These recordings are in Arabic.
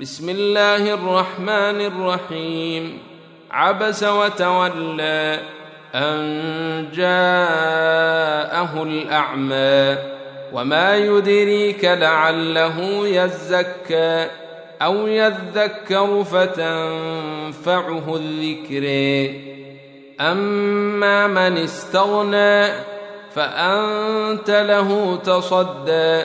بسم الله الرحمن الرحيم عبس وتولى ان جاءه الاعمى وما يدريك لعله يزكى أو يذكر فتنفعه الذكر اما من استغنى فانت له تصدى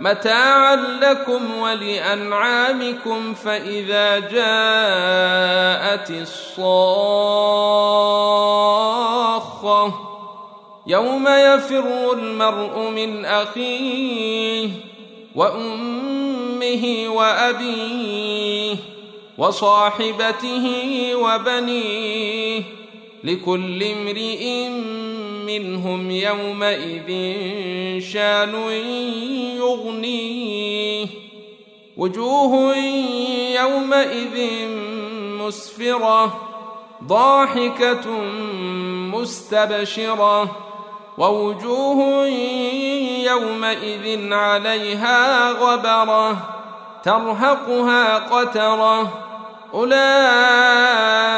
متاعا لكم ولأنعامكم فإذا جاءت الصاخة يوم يفر المرء من أخيه وأمه وأبيه وصاحبته وبنيه لكل امرئ منهم يومئذ شان يغنيه. وجوه يومئذ مسفرة ضاحكة مستبشرة. ووجوه يومئذ عليها غبرة ترهقها قترة. أولئك